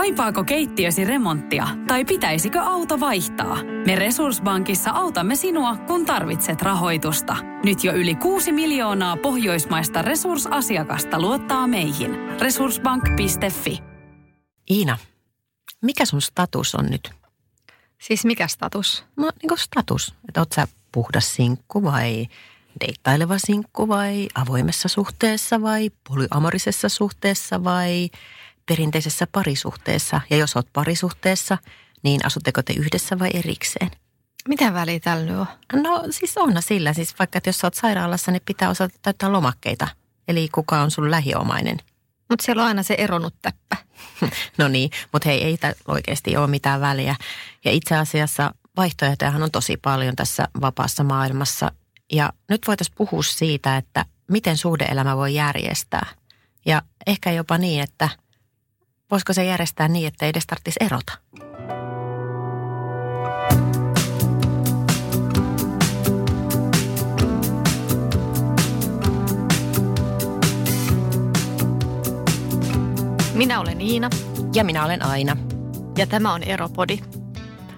Kaipaako keittiösi remonttia tai pitäisikö auto vaihtaa? Me Resurssbankissa autamme sinua, kun tarvitset rahoitusta. Nyt jo yli 6 miljoonaa pohjoismaista resursasiakasta luottaa meihin. Resurssbank.fi Iina, mikä sun status on nyt? Siis mikä status? No niin kuin status. Että oot sä puhdas sinkku vai deittaileva sinkku vai avoimessa suhteessa vai polyamorisessa suhteessa vai perinteisessä parisuhteessa? Ja jos oot parisuhteessa, niin asutteko te yhdessä vai erikseen? Mitä väliä tällä nyt on? No siis on sillä. Siis vaikka, että jos sä oot sairaalassa, niin pitää osata täyttää lomakkeita. Eli kuka on sun lähiomainen. Mutta siellä on aina se eronut täppä. No niin, mutta hei, ei tämä oikeasti ole mitään väliä. Ja itse asiassa vaihtoehtojahan on tosi paljon tässä vapaassa maailmassa. Ja nyt voitaisiin puhua siitä, että miten suhdeelämä voi järjestää. Ja ehkä jopa niin, että voisiko se järjestää niin, että ei edes tarvitsisi erota. Minä olen Iina Ja minä olen aina. ja tämä on Eropodi.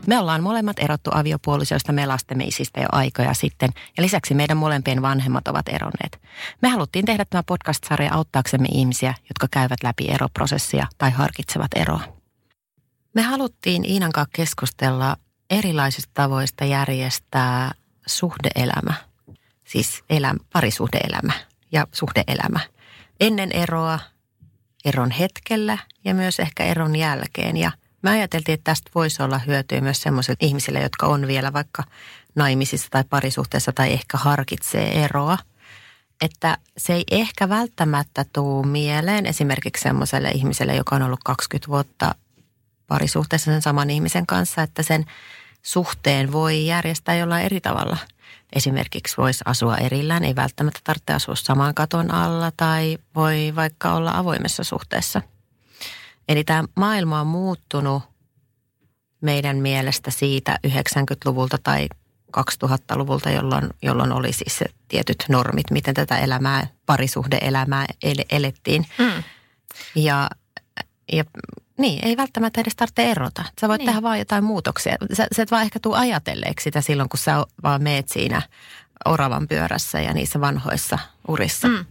Me ollaan molemmat erottu aviopuolisoista me lastemme isistä jo aikoja sitten, ja lisäksi meidän molempien vanhemmat ovat eronneet. Me haluttiin tehdä tämä podcast-sarja auttaaksemme ihmisiä, jotka käyvät läpi eroprosessia tai harkitsevat eroa. Me haluttiin Iinan kanssa keskustella erilaisista tavoista järjestää suhdeelämä, siis elämä, parisuhdeelämä ja suhdeelämä. Ennen eroa, eron hetkellä ja myös ehkä eron jälkeen. Ja me ajateltiin, että tästä voisi olla hyötyä myös sellaisille ihmisille, jotka on vielä vaikka naimisissa tai parisuhteessa tai ehkä harkitsee eroa. Että se ei ehkä välttämättä tuu mieleen esimerkiksi semmoiselle ihmiselle, joka on ollut 20 vuotta parisuhteessa sen saman ihmisen kanssa, että sen suhteen voi järjestää jollain eri tavalla. Esimerkiksi voisi asua erillään, ei välttämättä tarvitse asua saman katon alla tai voi vaikka olla avoimessa suhteessa. Eli tämä maailma on muuttunut meidän mielestä siitä 90-luvulta tai 2000-luvulta, jolloin, jolloin oli siis se tietyt normit, miten tätä elämää, parisuhdeelämää ele, elettiin. Mm. Ja, ja niin, ei välttämättä edes tarvitse erota. Sä voit niin. tehdä vaan jotain muutoksia. Sä, sä et vaan ehkä tuu ajatelleeksi sitä silloin, kun sä vaan meet siinä oravan pyörässä ja niissä vanhoissa urissa. Mm.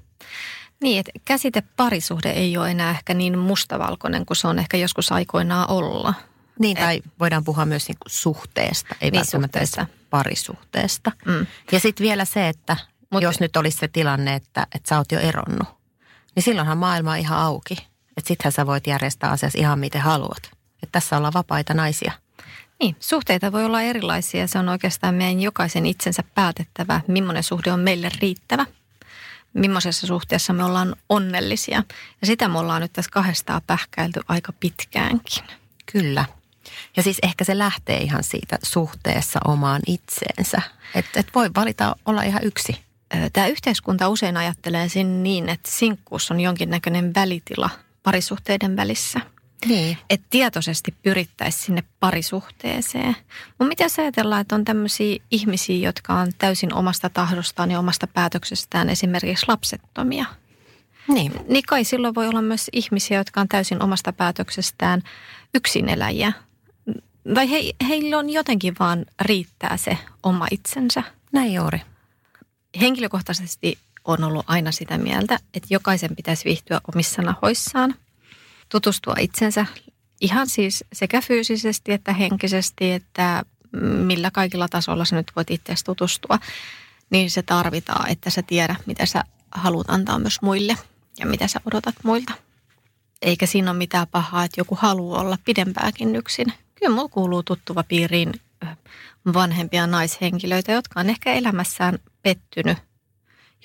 Niin, että käsite parisuhde ei ole enää ehkä niin mustavalkoinen kuin se on ehkä joskus aikoinaan olla. Niin, tai voidaan puhua myös niinku suhteesta, ei Niin, välttämättä edes suhteesta. parisuhteesta. Mm. Ja sitten vielä se, että Mut- Mut, jos nyt olisi se tilanne, että, että sä oot jo eronnut, niin silloinhan maailma on ihan auki. Että sittenhän sä voit järjestää asiassa ihan miten haluat. Että tässä ollaan vapaita naisia. Niin, suhteita voi olla erilaisia. Se on oikeastaan meidän jokaisen itsensä päätettävä, millainen suhde on meille riittävä. Millaisessa suhteessa me ollaan onnellisia. Ja sitä me ollaan nyt tässä kahdestaan pähkäilty aika pitkäänkin. Kyllä. Ja siis ehkä se lähtee ihan siitä suhteessa omaan itseensä. Että et voi valita olla ihan yksi. Tämä yhteiskunta usein ajattelee sen niin, että sinkkuus on jonkinnäköinen välitila parisuhteiden välissä. Niin. Että tietoisesti pyrittäisiin sinne parisuhteeseen. Mutta mitä sä ajatellaan, että on tämmöisiä ihmisiä, jotka on täysin omasta tahdostaan ja omasta päätöksestään esimerkiksi lapsettomia? Niin. Niin kai silloin voi olla myös ihmisiä, jotka on täysin omasta päätöksestään yksineläjiä. Tai he, heillä on jotenkin vaan riittää se oma itsensä. Näin juuri. Henkilökohtaisesti on ollut aina sitä mieltä, että jokaisen pitäisi viihtyä omissa nahoissaan, tutustua itsensä ihan siis sekä fyysisesti että henkisesti, että millä kaikilla tasolla sä nyt voit itseäsi tutustua, niin se tarvitaan, että sä tiedät, mitä sä haluat antaa myös muille ja mitä sä odotat muilta. Eikä siinä ole mitään pahaa, että joku haluaa olla pidempääkin yksin. Kyllä mulla kuuluu tuttuva piiriin vanhempia naishenkilöitä, jotka on ehkä elämässään pettynyt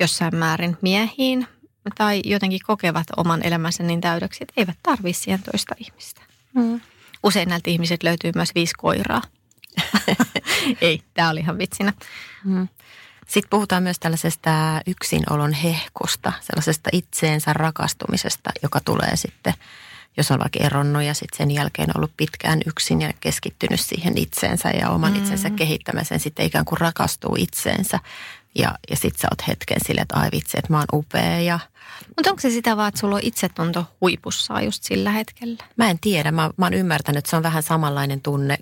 jossain määrin miehiin tai jotenkin kokevat oman elämänsä niin täydeksi, että eivät tarvitse siihen toista ihmistä. Mm. Usein näiltä ihmiset löytyy myös viisi koiraa. Ei, tämä oli ihan vitsinä. Mm. Sitten puhutaan myös tällaisesta yksinolon hehkusta, sellaisesta itseensä rakastumisesta, joka tulee sitten, jos on vaikka eronnut ja sitten sen jälkeen ollut pitkään yksin ja keskittynyt siihen itseensä ja oman mm. itsensä kehittämiseen, sitten ikään kuin rakastuu itseensä. Ja, ja sitten sä oot hetken silleen, että ai vitsi, että mä oon upea ja Mutta onko se sitä vaan, että sulla on itsetunto huipussaan just sillä hetkellä? Mä en tiedä. Mä, mä oon ymmärtänyt, että se on vähän samanlainen tunne.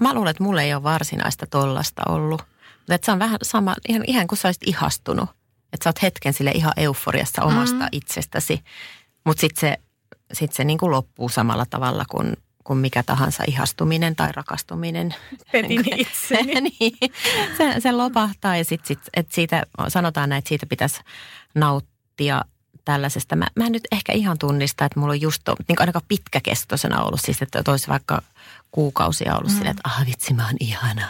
Mä luulen, että mulla ei ole varsinaista tollasta ollut. Mutta se on vähän sama, ihan, ihan kuin sä olisit ihastunut. Että sä oot hetken sille ihan euforiassa omasta mm. itsestäsi. Mutta sitten se, sit se niin kuin loppuu samalla tavalla kuin kuin mikä tahansa ihastuminen tai rakastuminen. Petin itseni. niin, se, se lopahtaa ja sitten sit, et siitä sanotaan näin, että siitä pitäisi nauttia tällaisesta. Mä, mä en nyt ehkä ihan tunnista, että mulla on just to, niin ainakaan pitkäkestoisena ollut, siis että olisi vaikka kuukausia ollut mm. silleen, että ah vitsi mä oon ihana.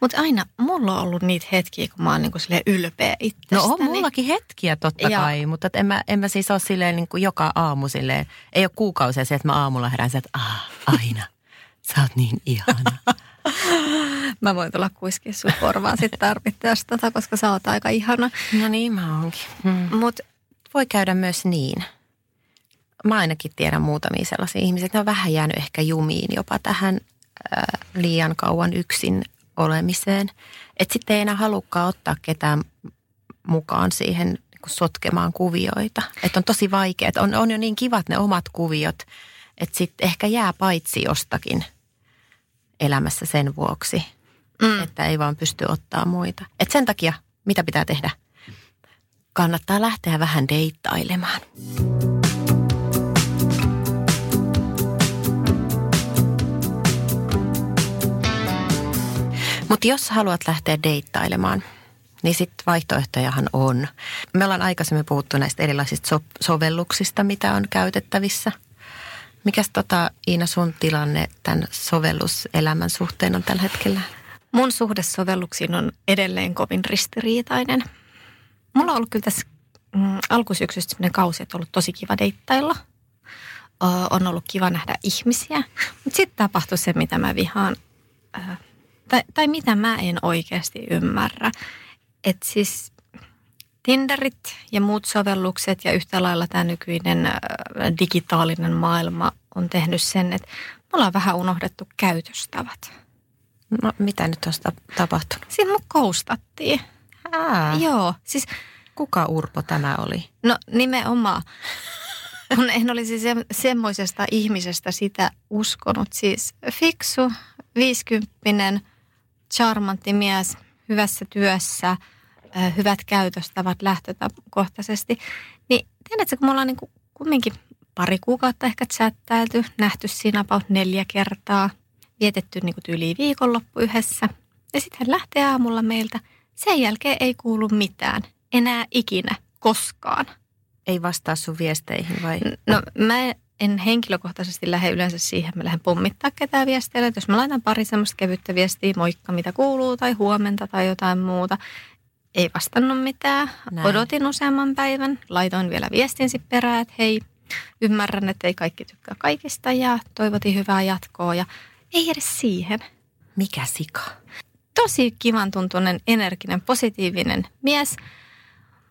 Mutta aina mulla on ollut niitä hetkiä, kun mä oon niinku ylpeä itsestäni. No on mullakin hetkiä totta ja. kai, mutta en mä, en mä siis ole silleen niin kuin joka aamu silleen, ei ole kuukausia se, että mä aamulla herään että ah, aina, sä oot niin ihana. mä voin tulla kuiskin sun korvaan sitten tarvittaessa koska sä oot aika ihana. No niin, mä oonkin. Hmm. Mut voi käydä myös niin. Mä ainakin tiedän muutamia sellaisia ihmisiä, että ne on vähän jäänyt ehkä jumiin jopa tähän äh, liian kauan yksin olemiseen. Että sitten ei enää halukkaan ottaa ketään mukaan siihen niin sotkemaan kuvioita. Että on tosi vaikea. On, on jo niin kivat ne omat kuviot, että sitten ehkä jää paitsi jostakin elämässä sen vuoksi, mm. että ei vaan pysty ottaa muita. Et sen takia, mitä pitää tehdä? Kannattaa lähteä vähän deittailemaan. Mutta jos haluat lähteä deittailemaan, niin sitten vaihtoehtojahan on. Me ollaan aikaisemmin puhuttu näistä erilaisista so- sovelluksista, mitä on käytettävissä. Mikäs tota, Iina sun tilanne tämän sovelluselämän suhteen on tällä hetkellä? Mun suhde sovelluksiin on edelleen kovin ristiriitainen. Mulla on ollut kyllä tässä mm, alkusyksystä sellainen kausi, että on ollut tosi kiva deittailla. on ollut kiva nähdä ihmisiä. Mutta sitten tapahtui se, mitä mä vihaan tai, tai mitä mä en oikeasti ymmärrä. Että siis Tinderit ja muut sovellukset ja yhtä lailla tämä nykyinen digitaalinen maailma on tehnyt sen, että me ollaan vähän unohdettu käytöstavat. No mitä nyt on tapahtunut? Siinä mun koustattiin. Ää. Joo, siis... Kuka Urpo tämä oli? No nimenomaan. Kun en olisi se, semmoisesta ihmisestä sitä uskonut. Siis fiksu, viisikymppinen, charmantti mies hyvässä työssä, hyvät käytöstavat lähtökohtaisesti. Niin tiedätkö, kun me ollaan niin kuin kumminkin pari kuukautta ehkä chattailtu, nähty siinä about neljä kertaa, vietetty niin kuin tyyliin viikonloppu yhdessä. Ja sitten hän lähtee aamulla meiltä. Sen jälkeen ei kuulu mitään. Enää ikinä. Koskaan. Ei vastaa sun viesteihin vai? No mä en henkilökohtaisesti lähde yleensä siihen, mä lähden pommittaa ketään viesteillä. Jos mä laitan pari semmoista kevyttä viestiä, moikka, mitä kuuluu, tai huomenta tai jotain muuta, ei vastannut mitään. Näin. Odotin useamman päivän, laitoin vielä viestin sitten perään, että hei, ymmärrän, että ei kaikki tykkää kaikista ja toivotin hyvää jatkoa ja ei edes siihen. Mikä sika? Tosi kivan tuntunen, energinen, positiivinen mies.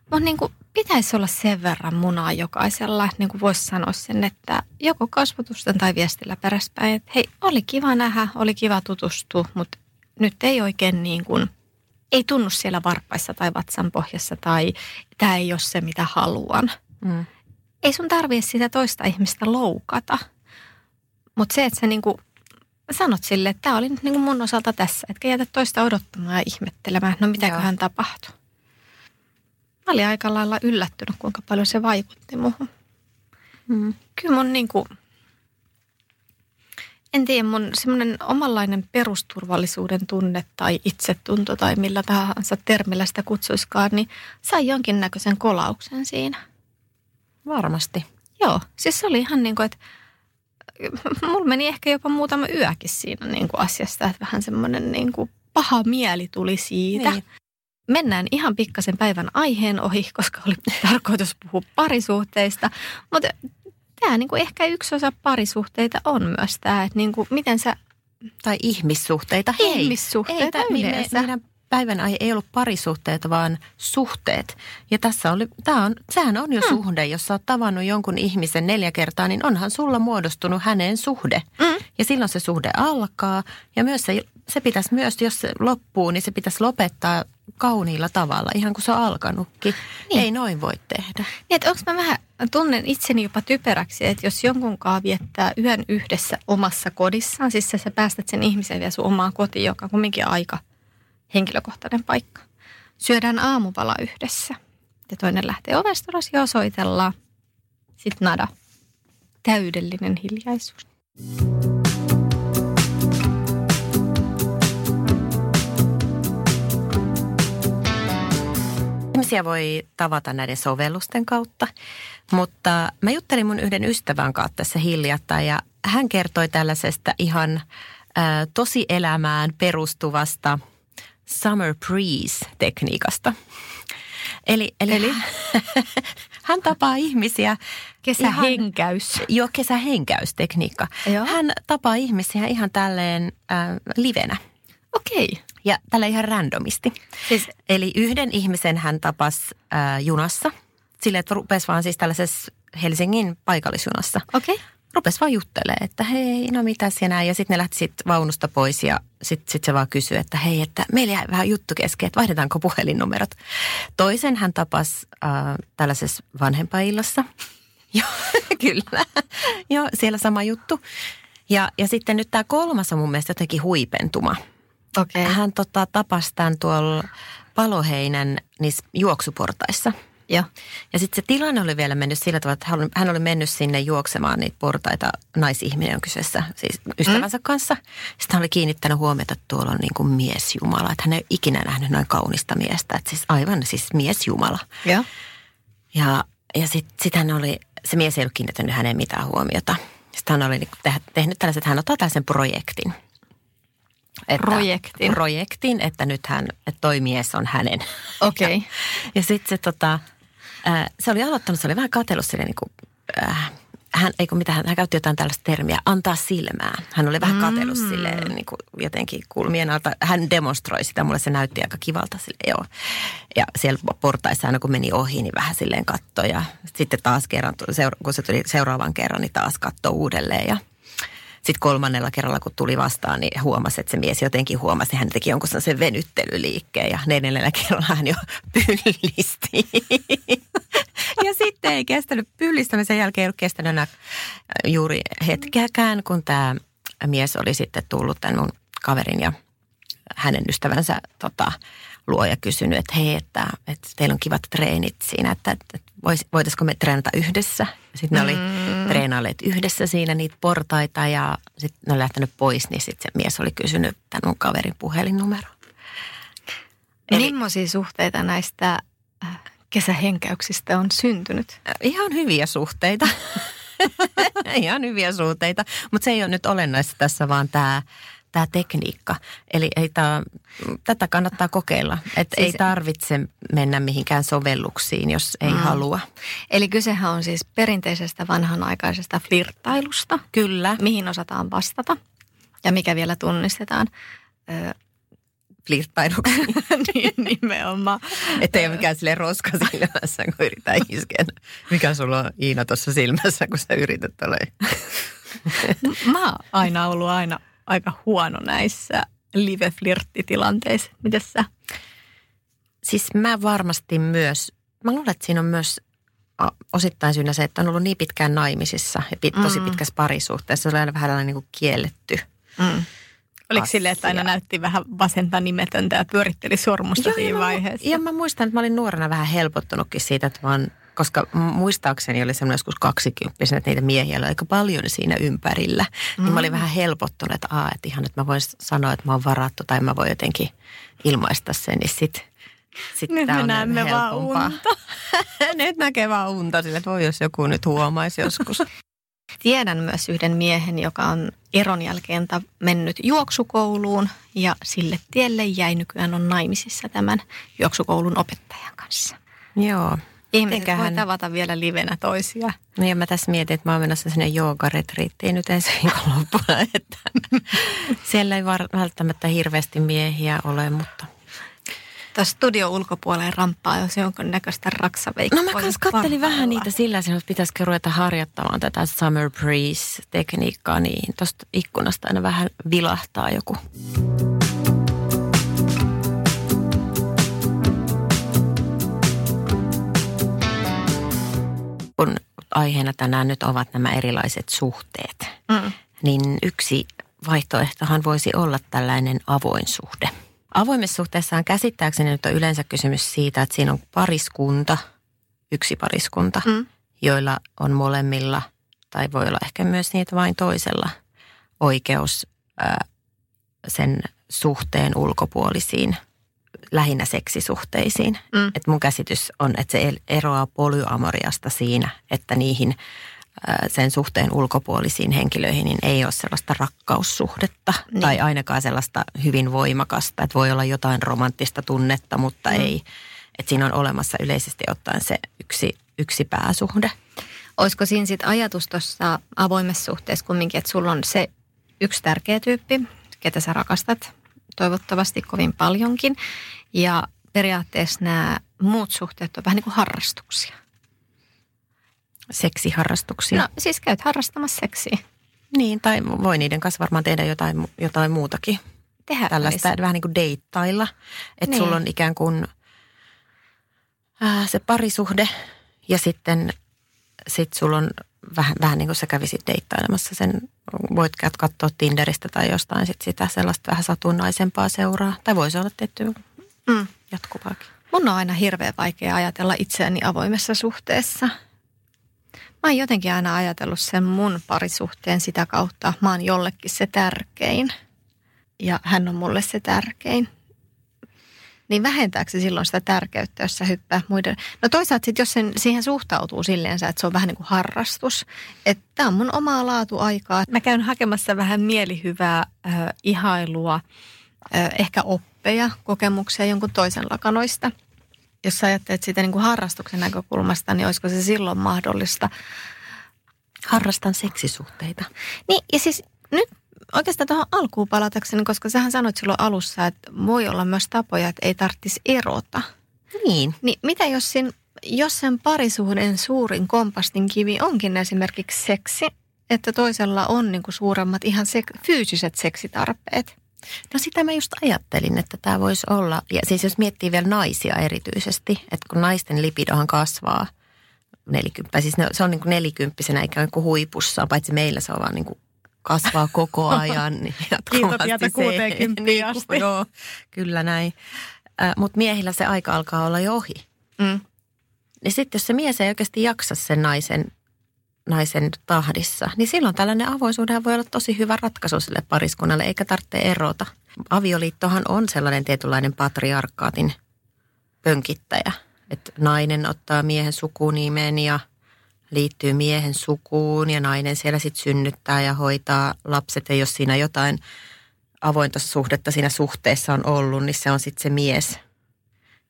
Mutta niin kuin pitäisi olla sen verran munaa jokaisella, niin kuin voisi sanoa sen, että joko kasvatusten tai viestillä peräspäin, että hei, oli kiva nähdä, oli kiva tutustua, mutta nyt ei oikein niin kuin, ei tunnu siellä varpaissa tai vatsan pohjassa tai tämä ei ole se, mitä haluan. Mm. Ei sun tarvitse sitä toista ihmistä loukata, mutta se, että sä niin kuin sanot sille, että tämä oli nyt niin kuin mun osalta tässä, etkä jätä toista odottamaan ja ihmettelemään, no mitäköhän tapahtui. Mä olin aika lailla yllättynyt, kuinka paljon se vaikutti muuhun. Mm. Kyllä mun niin kuin, en tiedä, mun semmoinen omanlainen perusturvallisuuden tunne tai itsetunto tai millä tahansa termillä sitä kutsuiskaan, niin sai jonkinnäköisen kolauksen siinä. Varmasti. Joo, siis se oli ihan niin kuin, että mulla meni ehkä jopa muutama yökin siinä niin kuin asiasta, että vähän semmoinen niin kuin paha mieli tuli siitä. Niin mennään ihan pikkasen päivän aiheen ohi, koska oli tarkoitus puhua parisuhteista. Mutta tämä niinku ehkä yksi osa parisuhteita on myös tämä, että niinku, miten sä... Tai ihmissuhteita. Hei, ihmissuhteita ei, yleensä. Meidän päivän aihe ei ollut parisuhteet, vaan suhteet. Ja tässä oli, tää on, sehän on jo mm. suhde. Jos sä oot tavannut jonkun ihmisen neljä kertaa, niin onhan sulla muodostunut häneen suhde. Mm. Ja silloin se suhde alkaa. Ja myös se, se pitäisi myös, jos se loppuu, niin se pitäisi lopettaa kauniilla tavalla, ihan kuin se on alkanutkin. Niin. Ei noin voi tehdä. Niin, onko mä vähän, tunnen itseni jopa typeräksi, että jos jonkunkaan viettää yön yhdessä omassa kodissaan, siis sä päästät sen ihmisen vielä sun omaan kotiin, joka on kumminkin aika henkilökohtainen paikka. Syödään aamupala yhdessä. Ja toinen lähtee ovesta ulos ja soitellaan. Sitten nada. Täydellinen hiljaisuus. Ihmisiä voi tavata näiden sovellusten kautta, mutta mä juttelin mun yhden ystävän kanssa tässä hiljattain ja hän kertoi tällaisesta ihan tosi elämään perustuvasta summer breeze-tekniikasta. Eli, eli, eli? hän tapaa ihmisiä. Kesähenkäys. Ihan, joo, kesähenkäystekniikka. Joo. Hän tapaa ihmisiä ihan tälleen äh, livenä. Okei. Okay. Ja tällä ihan randomisti. Siis, Eli yhden ihmisen hän tapasi äh, junassa. Sille, että rupesi vaan siis tällaisessa Helsingin paikallisjunassa. Okei. Okay. Rupesi vaan juttelemaan, että hei, no mitä sinä Ja sitten ne lähti sit vaunusta pois ja sitten sit se vaan kysyi, että hei, että meillä jäi vähän juttu kesken, että vaihdetaanko puhelinnumerot. Toisen hän tapasi äh, tällaisessa vanhempaillassa. Joo, kyllä. Joo, siellä sama juttu. Ja, ja sitten nyt tämä kolmas on mun mielestä jotenkin huipentuma. Okay. Hän tota, tapasi tämän tuolla Paloheinän niissä juoksuportaissa. Ja, ja sitten se tilanne oli vielä mennyt sillä tavalla, että hän oli mennyt sinne juoksemaan niitä portaita, naisihminen on kyseessä, siis ystävänsä mm. kanssa. Sitten hän oli kiinnittänyt huomiota, että tuolla on niin kuin miesjumala, että hän ei ikinä nähnyt noin kaunista miestä, että siis aivan siis miesjumala. Ja, ja, ja sitten sit hän oli, se mies ei ollut kiinnittänyt häneen mitään huomiota. Sitten hän oli niin tehnyt tällaiset, hän ottaa tällaisen projektin – että, projektin. Projektin, että nyt hän, että toi mies on hänen. Okei. Okay. Ja, ja sitten se tota, äh, se oli aloittanut, se oli vähän katsellut silleen niin kuin, äh, hän, ei kun mitä, hän, hän käytti jotain tällaista termiä, antaa silmää. Hän oli vähän katellut mm. silleen niin kuin jotenkin kulmien alta. Hän demonstroi sitä, mulle se näytti aika kivalta sille, joo. Ja siellä portaissa aina kun meni ohi, niin vähän silleen kattoi ja sitten taas kerran, kun se tuli seuraavan kerran, niin taas katsoi uudelleen ja sitten kolmannella kerralla, kun tuli vastaan, niin huomasi, että se mies jotenkin huomasi, että hän teki jonkun sen venyttelyliikkeen. Ja neljännellä kerralla hän jo pyllisti. ja sitten ei kestänyt pyllistämisen jälkeen, ei ollut kestänyt enää juuri hetkeäkään, kun tämä mies oli sitten tullut tämän mun kaverin ja hänen ystävänsä tota, luo ja kysynyt, että hei, että, että teillä on kivat treenit siinä, että, että voitaisiko me treenata yhdessä. Sitten ne oli mm. treenailleet yhdessä siinä niitä portaita ja sitten ne oli lähtenyt pois, niin sitten se mies oli kysynyt tämän mun kaverin puhelinnumero. Eli, Millaisia suhteita näistä äh, kesähenkäyksistä on syntynyt? Ihan hyviä suhteita. Ihan hyviä suhteita, mutta se ei ole nyt olennaista tässä, vaan tämä tämä tekniikka. Eli ei tää, tätä kannattaa kokeilla. Että siis, ei tarvitse mennä mihinkään sovelluksiin, jos ei mm. halua. Eli kysehän on siis perinteisestä vanhanaikaisesta flirttailusta. Kyllä. Mihin osataan vastata ja mikä vielä tunnistetaan. Öö, flirttailuksi. niin, nimenomaan. Että ei ole mikään sille roska silmässä, kun yrittää iskeä. Mikä sulla on Iina tuossa silmässä, kun sä yrität olla? Mä oon aina ollut aina aika huono näissä live-flirttitilanteissa. Miten sä? Siis mä varmasti myös, mä luulen, että siinä on myös osittain syynä se, että on ollut niin pitkään naimisissa ja pit, tosi mm. pitkässä parisuhteessa. Se oli aina vähän niin kuin kielletty. Mm. Oliko silleen, että aina näytti vähän vasenta nimetöntä ja pyöritteli sormusta Joo, siinä ja vaiheessa? Ja mä muistan, että mä olin nuorena vähän helpottunutkin siitä, että mä oon koska muistaakseni oli semmoinen joskus 20 että niitä miehiä oli aika paljon siinä ympärillä. Mm. Niin mä olin mm. vähän helpottunut, että, aa, että ihan, että mä voin sanoa, että mä oon varattu tai mä voin jotenkin ilmaista sen, niin sit, sit nyt me näemme vaan unta. nyt näkee vaan unta sille, että voi jos joku nyt huomaisi joskus. Tiedän myös yhden miehen, joka on eron jälkeen mennyt juoksukouluun ja sille tielle jäi nykyään on naimisissa tämän juoksukoulun opettajan kanssa. Joo. Ihmiset Eiköhän... voi tavata vielä livenä toisia. No ja mä tässä mietin, että mä oon menossa sinne joogaretriittiin nyt ensi viikonloppuna, että siellä ei välttämättä hirveästi miehiä ole, mutta... Tuossa studio ulkopuoleen ramppaa, jos jonkun näköistä raksaveikkoa. No mä kanssa kattelin vähän niitä sillä, että pitäisikö ruveta harjoittamaan tätä summer breeze-tekniikkaa, niin tuosta ikkunasta aina vähän vilahtaa joku. Aiheena tänään nyt ovat nämä erilaiset suhteet, Mm. niin yksi vaihtoehtohan voisi olla tällainen avoin suhde. Avoimessa suhteessaan käsittääkseni nyt on yleensä kysymys siitä, että siinä on pariskunta, yksi pariskunta, Mm. joilla on molemmilla, tai voi olla ehkä myös niitä vain toisella, oikeus ää, sen suhteen ulkopuolisiin, lähinnä seksisuhteisiin. Mm. Et mun käsitys on, että se eroaa polyamoriasta siinä, että niihin sen suhteen ulkopuolisiin henkilöihin niin ei ole sellaista rakkaussuhdetta Niin. tai ainakaan sellaista hyvin voimakasta, että voi olla jotain romanttista tunnetta, mutta Mm. ei. Että siinä on olemassa yleisesti ottaen se yksi, yksi pääsuhde. Olisiko siinä sitten ajatus tuossa avoimessa suhteessa kumminkin, että sulla on se yksi tärkeä tyyppi, ketä sä rakastat toivottavasti kovin paljonkin. Ja periaatteessa nämä muut suhteet on vähän niin kuin harrastuksia. Seksiharrastuksia. No siis käyt harrastamassa seksiä. Niin, tai voi niiden kanssa varmaan tehdä jotain, jotain muutakin. Tehdä Tällaista, vähän niin kuin deittailla. Että Niin. sulla on ikään kuin äh, se parisuhde ja sitten sit sulla on vähän, vähän niin kuin sä kävisit deittailemassa sen, voit kat- katsoa Tinderistä tai jostain sit sitä sellaista vähän satunnaisempaa seuraa. Tai voisi olla tietty Mm. jatkuvaakin. Mun on aina hirveän vaikea ajatella itseäni avoimessa suhteessa. Mä oon jotenkin aina ajatellut sen mun parisuhteen sitä kautta. Mä oon jollekin se tärkein ja hän on mulle se tärkein. Niin vähentääkö se silloin sitä tärkeyttä, jos sä hyppää muiden... No toisaalta sitten, jos sen, siihen suhtautuu silleen, että se on vähän niin kuin harrastus. Että tämä on mun omaa laatuaikaa. Mä käyn hakemassa vähän mielihyvää, äh, ihailua, äh, ehkä oppeja, kokemuksia jonkun toisen lakanoista. Jos sä ajattelet sitä niin kuin harrastuksen näkökulmasta, niin olisiko se silloin mahdollista? Harrastan seksisuhteita. Niin, ja siis nyt oikeastaan tuohon alkuun palatakseni, koska sähän sanoit silloin alussa, että voi olla myös tapoja, että ei tarvitsisi erota. Niin. Niin mitä jos, sin, jos sen parisuhden suurin kompastin kivi onkin esimerkiksi seksi, että toisella on niin kuin suuremmat ihan sek- fyysiset seksitarpeet? No sitä mä just ajattelin, että tämä voisi olla, ja siis jos miettii vielä naisia erityisesti, että kun naisten lipidohan kasvaa nelikymppä, siis ne, se on niin kuin nelikymppisenä ikään kuin huipussa, paitsi meillä se on vaan niin kuin kasvaa koko ajan. Niin jatkuvasti tietä se- 60 niin, asti. Joo, kyllä näin. Äh, Mutta miehillä se aika alkaa olla jo ohi. Mm. Niin sitten jos se mies ei oikeasti jaksa sen naisen, naisen tahdissa, niin silloin tällainen avoisuudenhan voi olla tosi hyvä ratkaisu sille pariskunnalle, eikä tarvitse erota. Avioliittohan on sellainen tietynlainen patriarkaatin pönkittäjä, että nainen ottaa miehen sukunimen ja liittyy miehen sukuun ja nainen siellä sitten synnyttää ja hoitaa lapset ja jos siinä jotain avointa suhdetta siinä suhteessa on ollut, niin se on sitten se mies,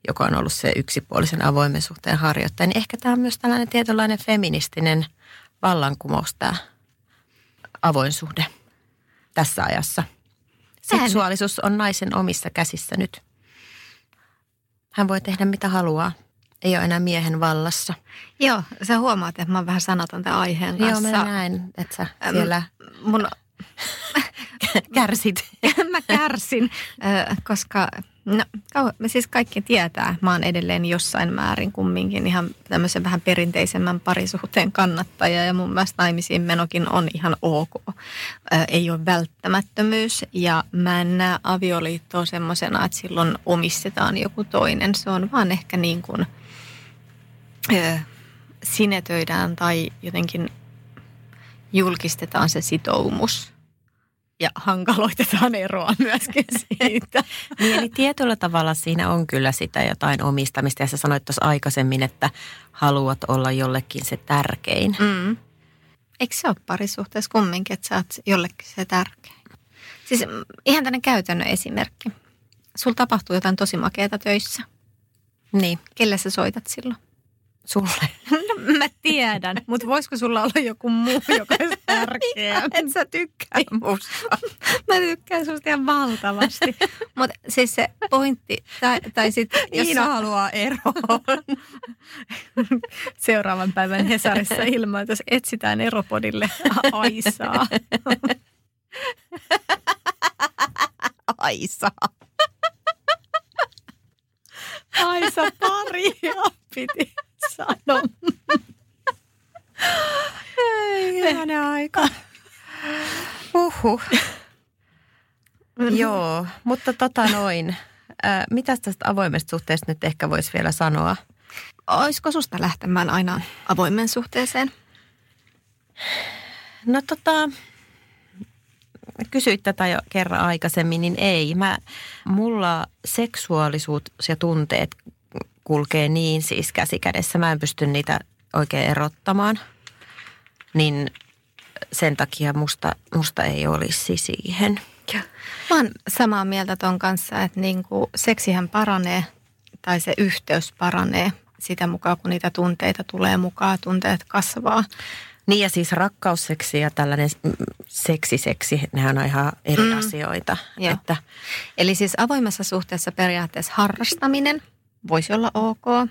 joka on ollut se yksipuolisen avoimen suhteen harjoittaja. Niin ehkä tämä on myös tällainen tietynlainen feministinen vallankumous tämä avoin suhde tässä ajassa. Seksuaalisuus on naisen omissa käsissä nyt. Hän voi tehdä mitä haluaa. Ei ole enää miehen vallassa. Joo, sä huomaat, että mä oon vähän sanaton tämän aiheen Joo, kanssa. mä näen, että sä Äm, siellä Mun, kärsit. mä kärsin, koska no, siis kaikki tietää, mä oon edelleen jossain määrin kumminkin ihan tämmöisen vähän perinteisemmän parisuhteen kannattaja ja mun mielestä naimisiin menokin on ihan ok. Ö, ei ole välttämättömyys ja mä en näe avioliittoa semmoisena, että silloin omistetaan joku toinen. Se on vaan ehkä niin kuin ö, sinetöidään tai jotenkin julkistetaan se sitoumus ja hankaloitetaan eroa myöskin siitä. Niin, eli tietyllä tavalla siinä on kyllä sitä jotain omistamista. Ja sä sanoit tuossa aikaisemmin, että haluat olla jollekin se tärkein. Mm. Eikö se ole parisuhteessa kumminkin, että sä oot jollekin se tärkein? Siis mm, ihan tänne käytännön esimerkki. Sulla tapahtuu jotain tosi makeata töissä. Niin, Kelle sä soitat silloin? Sulle. No, mä tiedän, mutta voisiko sulla olla joku muu, joka olisi tärkeä? Et sä tykkää musta. Mä tykkään susta ihan valtavasti. Mutta siis se pointti, tai, tai sitten jos Iina sä- haluaa eroon. seuraavan päivän Hesarissa ilmoitus, etsitään eropodille Aisaa. Aisa. Aisa paria piti sanoa. Hyvänen aika. Uhuh. Joo, mutta tota noin. Äh, mitä tästä avoimesta suhteesta nyt ehkä voisi vielä sanoa? Olisiko susta lähtemään aina avoimen suhteeseen? No tota, kysyit tätä jo kerran aikaisemmin, niin ei. Mä, mulla seksuaalisuus ja tunteet kulkee niin siis käsi kädessä. Mä en pysty niitä oikein erottamaan. Niin sen takia musta, musta ei olisi siihen. Mä oon samaa mieltä ton kanssa, että niinku seksihän paranee tai se yhteys paranee sitä mukaan, kun niitä tunteita tulee mukaan, tunteet kasvaa. Niin ja siis rakkausseksi ja tällainen seksiseksi, nehän on ihan eri mm. asioita. Että... Eli siis avoimessa suhteessa periaatteessa harrastaminen voisi olla ok.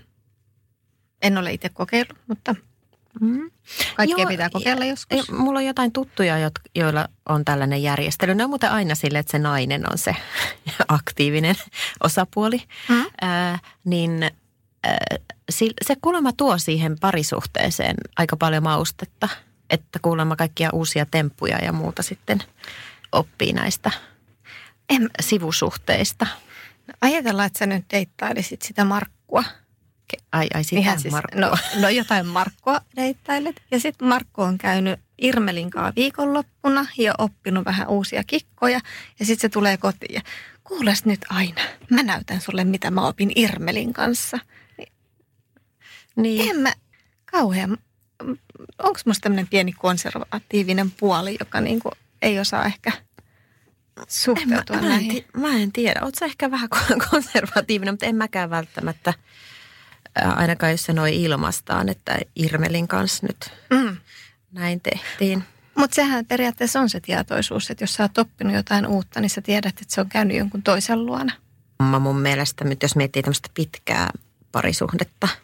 En ole itse kokeillut, mutta mm. kaikkea Joo, pitää kokeilla joskus. Mulla on jotain tuttuja, joilla on tällainen järjestely. Ne on muuten aina sille, että se nainen on se aktiivinen osapuoli. Mm. Äh, niin se kuulemma tuo siihen parisuhteeseen aika paljon maustetta, että kuulemma kaikkia uusia temppuja ja muuta sitten oppii näistä en, sivusuhteista. No, ajatellaan, että sä nyt deittailisit sitä Markkua. Ai, ai sitä siis, Markkua. No, no jotain Markkua deittailet. Ja sitten Markku on käynyt Irmelinkaa viikonloppuna ja oppinut vähän uusia kikkoja. Ja sitten se tulee kotiin ja kuules nyt aina, mä näytän sulle mitä mä opin Irmelin kanssa – niin. En mä kauhean, onko musta tämmöinen pieni konservatiivinen puoli, joka niinku ei osaa ehkä suhteutua en mä, näihin? Mä en, mä en tiedä. Oletko ehkä vähän konservatiivinen, mutta en mäkään välttämättä, ainakaan jos se noin ilmastaan, että Irmelin kanssa nyt mm. näin tehtiin. Mutta sehän periaatteessa on se tietoisuus, että jos sä oot oppinut jotain uutta, niin sä tiedät, että se on käynyt jonkun toisen luona. Mä mun mielestä nyt, jos miettii tämmöistä pitkää parisuhdetta –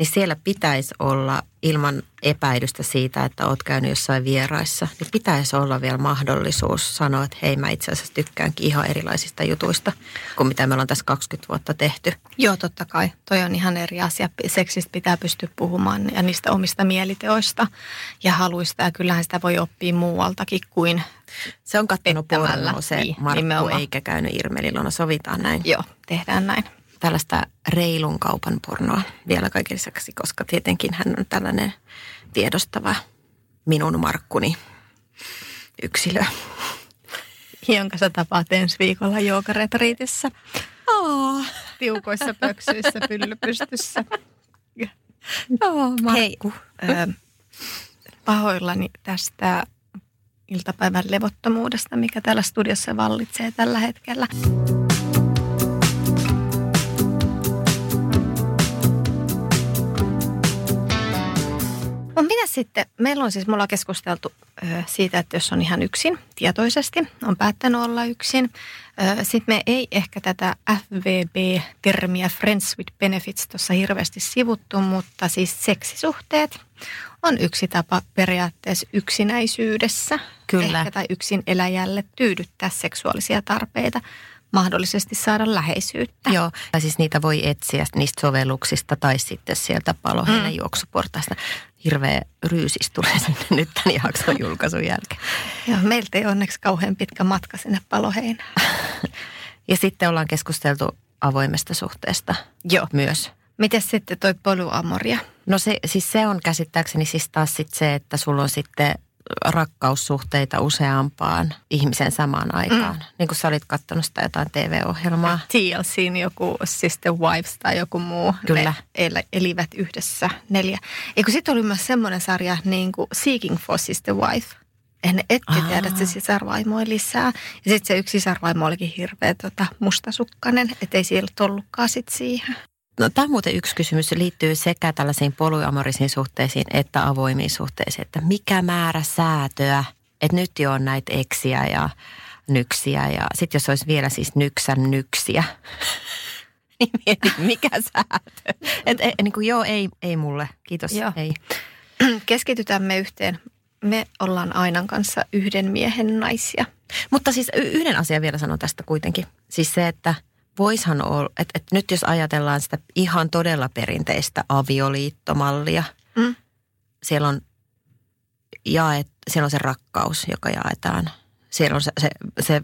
niin siellä pitäisi olla ilman epäilystä siitä, että oot käynyt jossain vieraissa, niin pitäisi olla vielä mahdollisuus sanoa, että hei mä itse asiassa tykkäänkin ihan erilaisista jutuista kuin mitä me ollaan tässä 20 vuotta tehty. Joo, totta kai. Toi on ihan eri asia. Seksistä pitää pystyä puhumaan ja niistä omista mieliteoista ja haluista. Ja kyllähän sitä voi oppia muualtakin kuin Se on kattonut pornoa se niin, Markku nimenomaan. eikä käynyt Irmelillä, no sovitaan näin. Joo, tehdään näin tällaista reilun kaupan pornoa vielä kaiken lisäksi, koska tietenkin hän on tällainen tiedostava minun Markkuni yksilö. Jonka sä tapaat ensi viikolla joogaretriitissä. Oh. Tiukoissa pöksyissä, pyllypystyssä. Oh, Markku. Hei, ö, pahoillani tästä iltapäivän levottomuudesta, mikä täällä studiossa vallitsee tällä hetkellä. On minä sitten, meillä on siis, mulla on keskusteltu ö, siitä, että jos on ihan yksin tietoisesti, on päättänyt olla yksin. Sitten me ei ehkä tätä FVB-termiä Friends with Benefits tuossa hirveästi sivuttu, mutta siis seksisuhteet on yksi tapa periaatteessa yksinäisyydessä. Kyllä. Ehkä tai yksin eläjälle tyydyttää seksuaalisia tarpeita mahdollisesti saada läheisyyttä. Joo, ja siis niitä voi etsiä niistä sovelluksista tai sitten sieltä paloheinän mm. juoksuportaista. Hirveä ryysis tulee sinne nyt tämän jakson julkaisun jälkeen. Joo, meiltä ei onneksi kauhean pitkä matka sinne paloheinään. ja sitten ollaan keskusteltu avoimesta suhteesta Joo. myös. Miten sitten toi polyamoria? No se, siis se on käsittääkseni siis taas sit se, että sulla on sitten rakkaussuhteita useampaan ihmisen samaan aikaan. Mm. Niin kuin sä olit katsonut sitä jotain TV-ohjelmaa. TLCin joku Sister Wives tai joku muu. Kyllä. Ne elivät yhdessä neljä. Eikö sitten oli myös semmoinen sarja niin kuin Seeking for Sister Wife. En ette tiedä, että se sisarvaimo lisää. Ja sitten se yksi sisarvaimo olikin hirveä tota, mustasukkainen, ettei siellä ollutkaan sit siihen. No, tämä on muuten yksi kysymys. liittyy sekä tällaisiin polyamorisiin suhteisiin että avoimiin suhteisiin. Että mikä määrä säätöä, että nyt jo on näitä eksiä ja nyksiä. Ja sitten jos olisi vielä siis nyksän nyksiä, niin mieti, mikä säätö. Et, et, niin kuin, joo, ei, ei mulle. Kiitos, joo. ei. Keskitytään me yhteen. Me ollaan Ainan kanssa yhden miehen naisia. Mutta siis yhden asian vielä sanon tästä kuitenkin. Siis se, että – voishan olla, että, että nyt jos ajatellaan sitä ihan todella perinteistä avioliittomallia, mm. siellä on jaet, siellä on se rakkaus, joka jaetaan. Siellä on se, se, se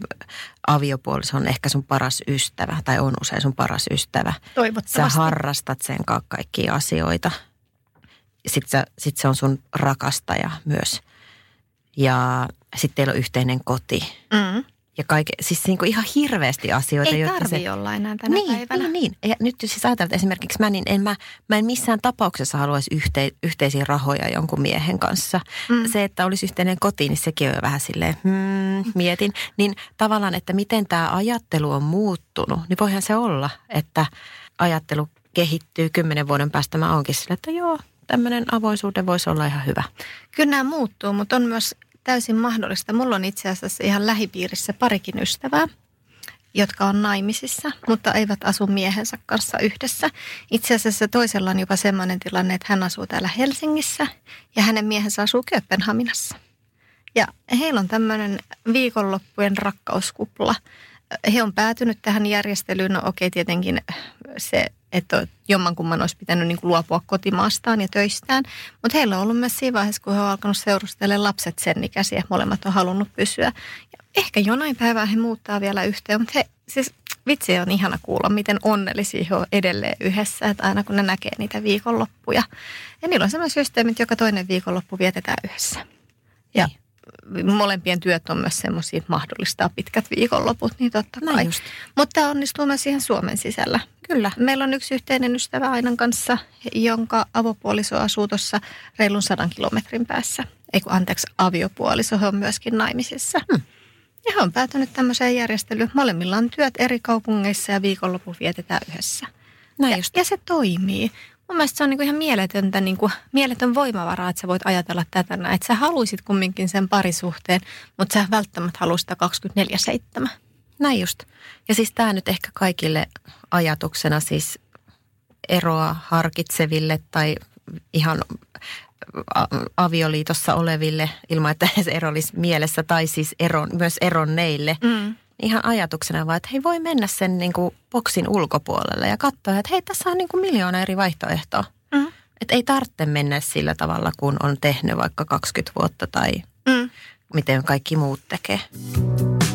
aviopuoliso on ehkä sun paras ystävä tai on usein sun paras ystävä. Toivottavasti. Sä harrastat sen kanssa kaikkia asioita. Sitten sit se on sun rakastaja myös. Ja sitten teillä on yhteinen koti. Mm. Ja kaike, siis niin kuin ihan hirveästi asioita. Ei jotka tarvi se, olla enää tänä niin, päivänä. niin, niin. Ja nyt jos siis ajatellaan, että esimerkiksi mä, niin en, mä, mä en missään tapauksessa haluaisi yhte, yhteisiä rahoja jonkun miehen kanssa. Mm. Se, että olisi yhteinen koti, niin sekin on jo vähän silleen, hmm, mietin. Niin tavallaan, että miten tämä ajattelu on muuttunut, niin voihan se olla, että ajattelu kehittyy kymmenen vuoden päästä. Mä onkin sille, että joo, tämmöinen avoisuuden voisi olla ihan hyvä. Kyllä nämä muuttuu, mutta on myös täysin mahdollista. Mulla on itse asiassa ihan lähipiirissä parikin ystävää, jotka on naimisissa, mutta eivät asu miehensä kanssa yhdessä. Itse asiassa toisella on jopa sellainen tilanne, että hän asuu täällä Helsingissä ja hänen miehensä asuu Kööpenhaminassa. Ja heillä on tämmöinen viikonloppujen rakkauskupla. He on päätynyt tähän järjestelyyn. No okei, tietenkin se, että jommankumman olisi pitänyt niin kuin luopua kotimaastaan ja töistään. Mutta heillä on ollut myös siinä vaiheessa, kun he ovat alkanut seurustella lapset sen ikäisiä. Molemmat on halunnut pysyä. Ja ehkä jonain päivää he muuttaa vielä yhteen, mutta he, siis vitsi on ihana kuulla, miten onnellisia he on edelleen yhdessä, että aina kun ne näkee niitä viikonloppuja. Ja niillä on sellainen systeemi, että joka toinen viikonloppu vietetään yhdessä. Ja molempien työt on myös semmoisia, että mahdollistaa pitkät viikonloput, niin totta kai. Mutta tämä onnistuu myös siihen Suomen sisällä. Kyllä. Meillä on yksi yhteinen ystävä Ainan kanssa, jonka avopuoliso asuu tuossa reilun sadan kilometrin päässä. Ei kun anteeksi, aviopuoliso, he on myöskin naimisissa. Hmm. Ja he on päätynyt tämmöiseen järjestelyyn. Molemmilla on työt eri kaupungeissa ja viikonloppu vietetään yhdessä. Näin ja, just. ja se toimii. Mun mielestä se on niinku ihan mieletöntä, niinku, mieletön voimavara, että sä voit ajatella tätä näin. Että sä haluisit kumminkin sen parisuhteen, mutta sä välttämättä haluaisit sitä 24-7. Näin just. Ja siis tämä nyt ehkä kaikille ajatuksena siis eroa harkitseville tai ihan avioliitossa oleville ilman, että se ero olisi mielessä tai siis eron, myös eronneille. Mm. Ihan ajatuksena vaan, että hei voi mennä sen niin kuin boksin ulkopuolelle ja katsoa, että hei tässä on niin kuin miljoona eri vaihtoehtoa. Mm. Että ei tarvitse mennä sillä tavalla, kun on tehnyt vaikka 20 vuotta tai Mm. miten kaikki muut tekee. Kerro,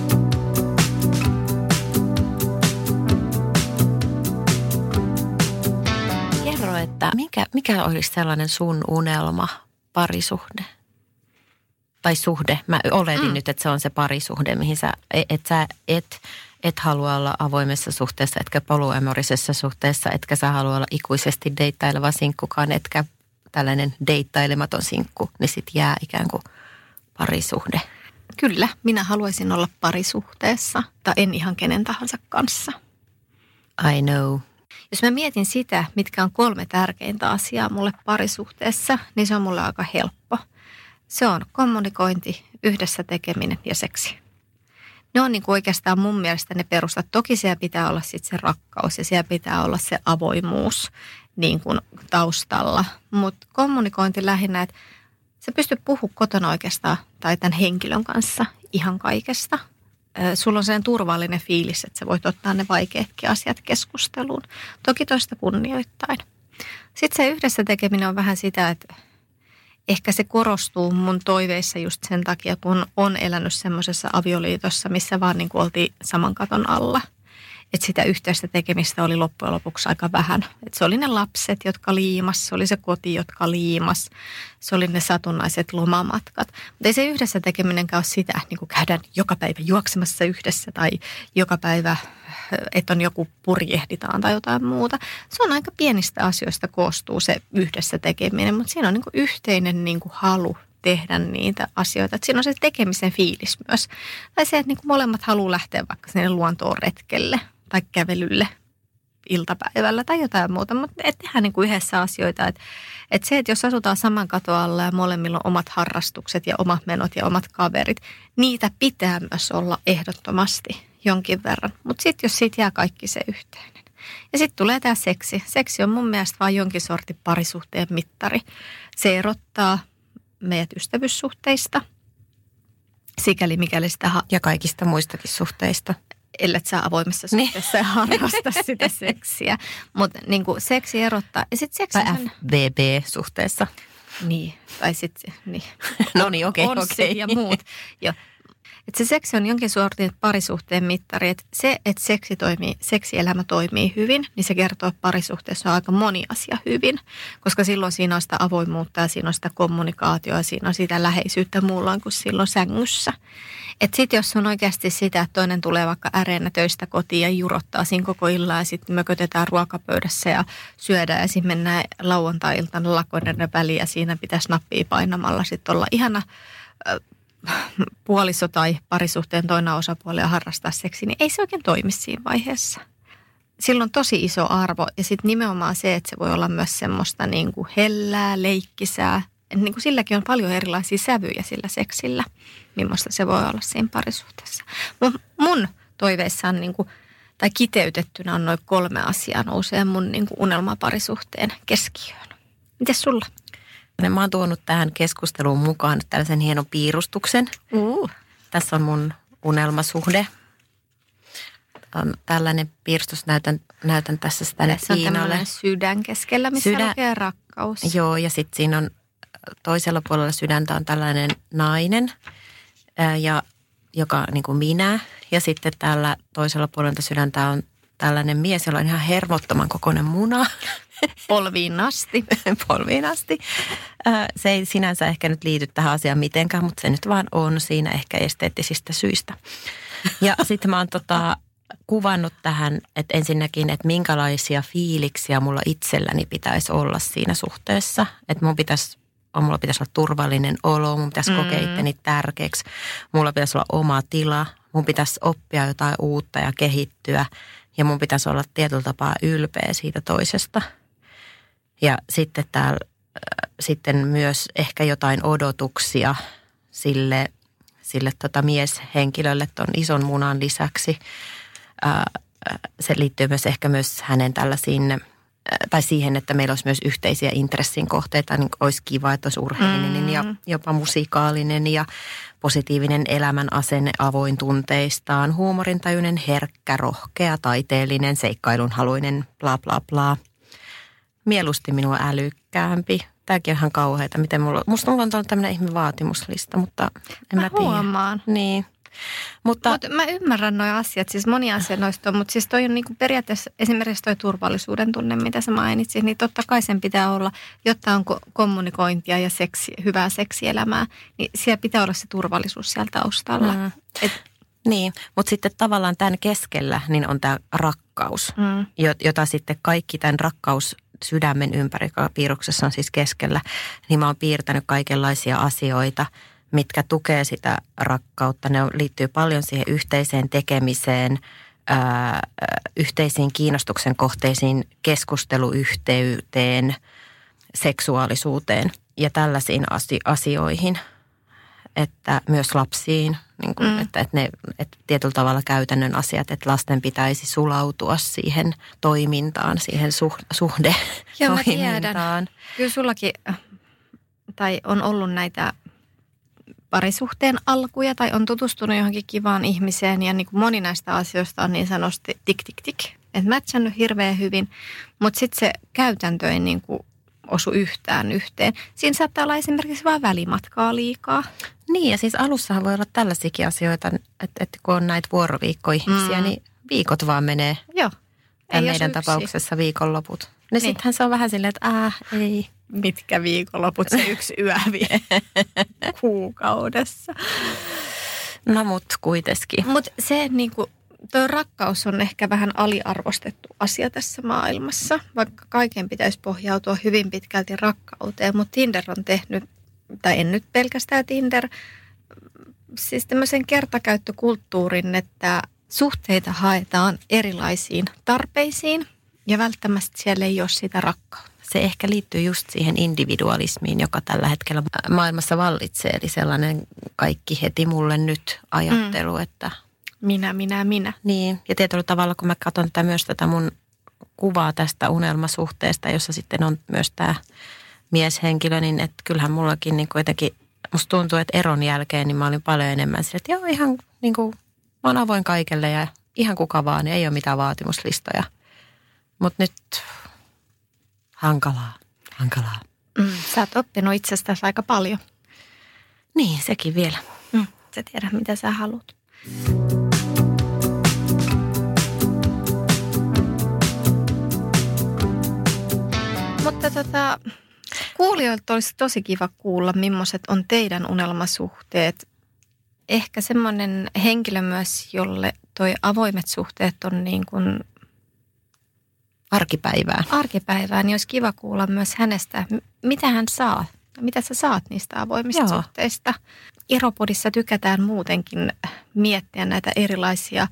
että mikä, mikä olisi sellainen sun unelma parisuhde? Tai suhde. Mä oletin mm. nyt, että se on se parisuhde, mihin sä, et sä et, et halua olla avoimessa suhteessa, etkä polyemorisessa suhteessa, etkä sä halua olla ikuisesti deittaileva sinkkukaan, etkä tällainen deittailematon sinkku, niin sit jää ikään kuin parisuhde. Kyllä, minä haluaisin olla parisuhteessa, tai en ihan kenen tahansa kanssa. I know. Jos mä mietin sitä, mitkä on kolme tärkeintä asiaa mulle parisuhteessa, niin se on mulle aika helppo. Se on kommunikointi, yhdessä tekeminen ja seksi. Ne on niin kuin oikeastaan mun mielestä ne perustat. Toki siellä pitää olla sitten se rakkaus ja siellä pitää olla se avoimuus niin kuin taustalla. Mutta kommunikointi lähinnä, että sä pystyt puhumaan kotona oikeastaan tai tämän henkilön kanssa ihan kaikesta. Sulla on sen turvallinen fiilis, että sä voit ottaa ne vaikeatkin asiat keskusteluun. Toki toista kunnioittain. Sitten se yhdessä tekeminen on vähän sitä, että ehkä se korostuu mun toiveissa just sen takia, kun on elänyt semmoisessa avioliitossa, missä vaan niin kuin oltiin saman katon alla. Että sitä yhteistä tekemistä oli loppujen lopuksi aika vähän. Et se oli ne lapset, jotka liimas, se oli se koti, jotka liimas, se oli ne satunnaiset lomamatkat. Mutta ei se yhdessä tekeminenkään ole sitä, että niin käydään joka päivä juoksemassa yhdessä tai joka päivä, että on joku purjehditaan tai jotain muuta. Se on aika pienistä asioista koostuu se yhdessä tekeminen, mutta siinä on niin yhteinen niin halu tehdä niitä asioita. Et siinä on se tekemisen fiilis myös. Tai se, että niin molemmat haluaa lähteä vaikka sinne luontoon retkelle tai kävelylle iltapäivällä tai jotain muuta, mutta et tehdään niin kuin yhdessä asioita. Et, et se, että jos asutaan saman katon alla ja molemmilla on omat harrastukset ja omat menot ja omat kaverit, niitä pitää myös olla ehdottomasti jonkin verran. Mutta sitten jos siitä jää kaikki se yhteinen. Ja sitten tulee tämä seksi. Seksi on mun mielestä vain jonkin sortin parisuhteen mittari. Se erottaa meidät ystävyyssuhteista, sikäli mikäli sitä ha- Ja kaikista muistakin suhteista. Ellet sä avoimessa Niin. suhteessa ja harrasta sitä seksiä. Mutta niin seksi erottaa. Ja sitten seksi Tai on... FVB-suhteessa. Niin, tai sitten, niin. no niin, okei, okay, okei. Okay. ja muut. Ja, että se seksi on jonkin sortin parisuhteen mittari. Että se, että seksi toimii, seksielämä toimii hyvin, niin se kertoo, että parisuhteessa on aika moni asia hyvin. Koska silloin siinä on sitä avoimuutta ja siinä on sitä kommunikaatioa siinä on sitä läheisyyttä muulloin kuin silloin sängyssä. Että sitten jos on oikeasti sitä, että toinen tulee vaikka äreenä töistä kotiin ja jurottaa siinä koko illan ja sitten mökötetään ruokapöydässä ja syödään ja sitten mennään lauantai-iltana lakoinen väliin ja siinä pitäisi nappia painamalla sitten olla ihana puoliso tai parisuhteen toinen osapuoli ja harrastaa seksi, niin ei se oikein toimi siinä vaiheessa. Sillä on tosi iso arvo ja sitten nimenomaan se, että se voi olla myös semmoista niin kuin hellää, leikkisää. Niin kuin silläkin on paljon erilaisia sävyjä sillä seksillä, millaista se voi olla siinä parisuhteessa. Mun, mun toiveissa on niin kuin, tai kiteytettynä on noin kolme asiaa nousee mun niin kuin unelmaparisuhteen keskiöön. Mites sulla? Mä oon tuonut tähän keskusteluun mukaan tällaisen hienon piirustuksen. Uh. Tässä on mun unelmasuhde. On tällainen piirustus, näytän, näytän tässä sitä Tässä on tämmöinen sydän keskellä, missä Sydän, lukee rakkaus. Joo, ja sitten siinä on toisella puolella sydäntä on tällainen nainen, ja, joka niin kuin minä. Ja sitten tällä toisella puolella sydäntä on tällainen mies, jolla on ihan hermottoman kokoinen muna. Polviin asti. Polviin asti. Se ei sinänsä ehkä nyt liity tähän asiaan mitenkään, mutta se nyt vaan on siinä ehkä esteettisistä syistä. Ja sitten mä oon tota, kuvannut tähän, että ensinnäkin, että minkälaisia fiiliksiä mulla itselläni pitäisi olla siinä suhteessa. Että mun pitäisi mulla pitäisi olla turvallinen olo, mun pitäisi mm. kokea itteni tärkeäksi, mulla pitäisi olla oma tila, mun pitäisi oppia jotain uutta ja kehittyä ja mun pitäisi olla tietyllä tapaa ylpeä siitä toisesta – ja sitten täällä sitten myös ehkä jotain odotuksia sille, sille tota mieshenkilölle ton ison munan lisäksi. se liittyy myös ehkä myös hänen tällaisiin, tai siihen, että meillä olisi myös yhteisiä intressin kohteita, niin olisi kiva, että olisi urheillinen mm. ja jopa musikaalinen ja positiivinen elämän asenne avoin tunteistaan, huumorintajuinen, herkkä, rohkea, taiteellinen, seikkailunhaluinen, bla bla bla – mieluusti minua älykkäämpi. Tämäkin on ihan kauheata, miten mulla, musta mulla on tämmöinen ihme vaatimuslista, mutta en mä, mä tiedä. huomaan. Niin. Mutta, Mut mä ymmärrän nuo asiat, siis moni asia noista on, mutta siis toi on niinku periaatteessa esimerkiksi toi turvallisuuden tunne, mitä sä mainitsit, niin totta kai sen pitää olla, jotta on kommunikointia ja seksi, hyvää seksielämää, niin siellä pitää olla se turvallisuus siellä taustalla. Mm. Et, niin, mutta sitten tavallaan tämän keskellä niin on tämä rakkaus, mm. jota sitten kaikki tämän rakkaus sydämen ympäri, joka piirroksessa on siis keskellä, niin mä oon piirtänyt kaikenlaisia asioita, mitkä tukee sitä rakkautta. Ne liittyy paljon siihen yhteiseen tekemiseen, ää, yhteisiin kiinnostuksen kohteisiin, keskusteluyhteyteen, seksuaalisuuteen ja tällaisiin asioihin – että myös lapsiin, niin kuin, mm. että, että, ne, että tietyllä tavalla käytännön asiat, että lasten pitäisi sulautua siihen toimintaan, siihen suh, suhde Joo, mä tiedän. Kyllä sullakin, tai on ollut näitä parisuhteen alkuja tai on tutustunut johonkin kivaan ihmiseen ja niin kuin moni näistä asioista on niin sanotusti tik tik tik. Että matchannut hirveän hyvin, mutta sitten se käytäntö ei niin kuin osu yhtään yhteen. Siinä saattaa olla esimerkiksi vain välimatkaa liikaa. Niin ja siis alussahan voi olla tällaisiakin asioita, että, että kun on näitä vuoroviikkoihmisiä, mm. niin viikot vaan menee. Joo. Ei meidän tapauksessa viikonloput. No niin. sittenhän se on vähän silleen, että äh, ei. Mitkä viikonloput se yksi yö vie kuukaudessa. No mut kuitenkin. Mut se niinku, tuo rakkaus on ehkä vähän aliarvostettu asia tässä maailmassa, vaikka kaiken pitäisi pohjautua hyvin pitkälti rakkauteen, mutta Tinder on tehnyt, tai en nyt pelkästään Tinder, siis tämmöisen kertakäyttökulttuurin, että suhteita haetaan erilaisiin tarpeisiin ja välttämättä siellä ei ole sitä rakkautta. Se ehkä liittyy just siihen individualismiin, joka tällä hetkellä maailmassa vallitsee. Eli sellainen kaikki heti mulle nyt ajattelu, mm. että minä, minä, minä. Niin, ja tietyllä tavalla kun mä katson tätä myös tätä mun kuvaa tästä unelmasuhteesta, jossa sitten on myös tämä mieshenkilö, niin että kyllähän mullakin niin jotenkin, musta tuntuu, että eron jälkeen niin mä olin paljon enemmän sillä, että joo ihan niin kuin, mä oon avoin kaikelle ja ihan kuka vaan, ei ole mitään vaatimuslistoja. Mutta nyt hankalaa, hankalaa. Mm, sä oot oppinut itsestäsi aika paljon. Niin, sekin vielä. Mm, sä tiedät, mitä sä haluat. Mutta tota, kuulijoilta olisi tosi kiva kuulla, millaiset on teidän unelmasuhteet. Ehkä semmoinen henkilö myös, jolle toi avoimet suhteet on niin kuin Arkipäivää. arkipäivää, niin olisi kiva kuulla myös hänestä, mitä hän saa, mitä sä saat niistä avoimista Joo. suhteista. Iropodissa tykätään muutenkin miettiä näitä erilaisia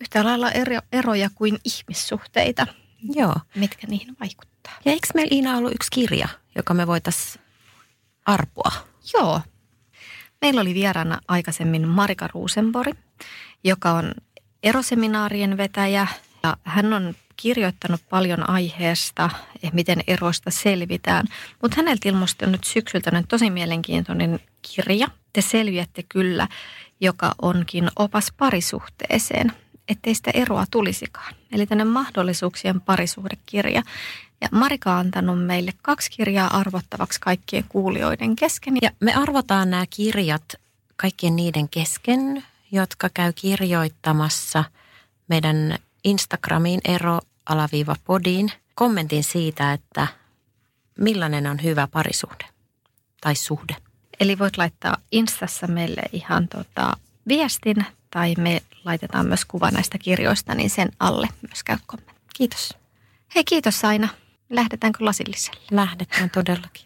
yhtä lailla ero, eroja kuin ihmissuhteita, Joo. mitkä niihin vaikuttaa. Ja eikö meillä Iina ollut yksi kirja, joka me voitaisiin arpoa? Joo. Meillä oli vieraana aikaisemmin Marika Ruusenbori, joka on eroseminaarien vetäjä ja hän on kirjoittanut paljon aiheesta, miten eroista selvitään. Mutta häneltä ilmestyi nyt syksyltä tosi mielenkiintoinen kirja, Te selviätte kyllä, joka onkin opas parisuhteeseen, ettei sitä eroa tulisikaan. Eli tänne mahdollisuuksien parisuhdekirja. Ja Marika on antanut meille kaksi kirjaa arvottavaksi kaikkien kuulijoiden kesken. Ja me arvotaan nämä kirjat kaikkien niiden kesken, jotka käy kirjoittamassa meidän Instagramiin ero-podiin kommentin siitä, että millainen on hyvä parisuhde tai suhde. Eli voit laittaa Instassa meille ihan tota viestin tai me laitetaan myös kuva näistä kirjoista, niin sen alle myös käy kommentti. Kiitos. Hei kiitos Aina. Lähdetäänkö lasilliselle? Lähdetään todellakin.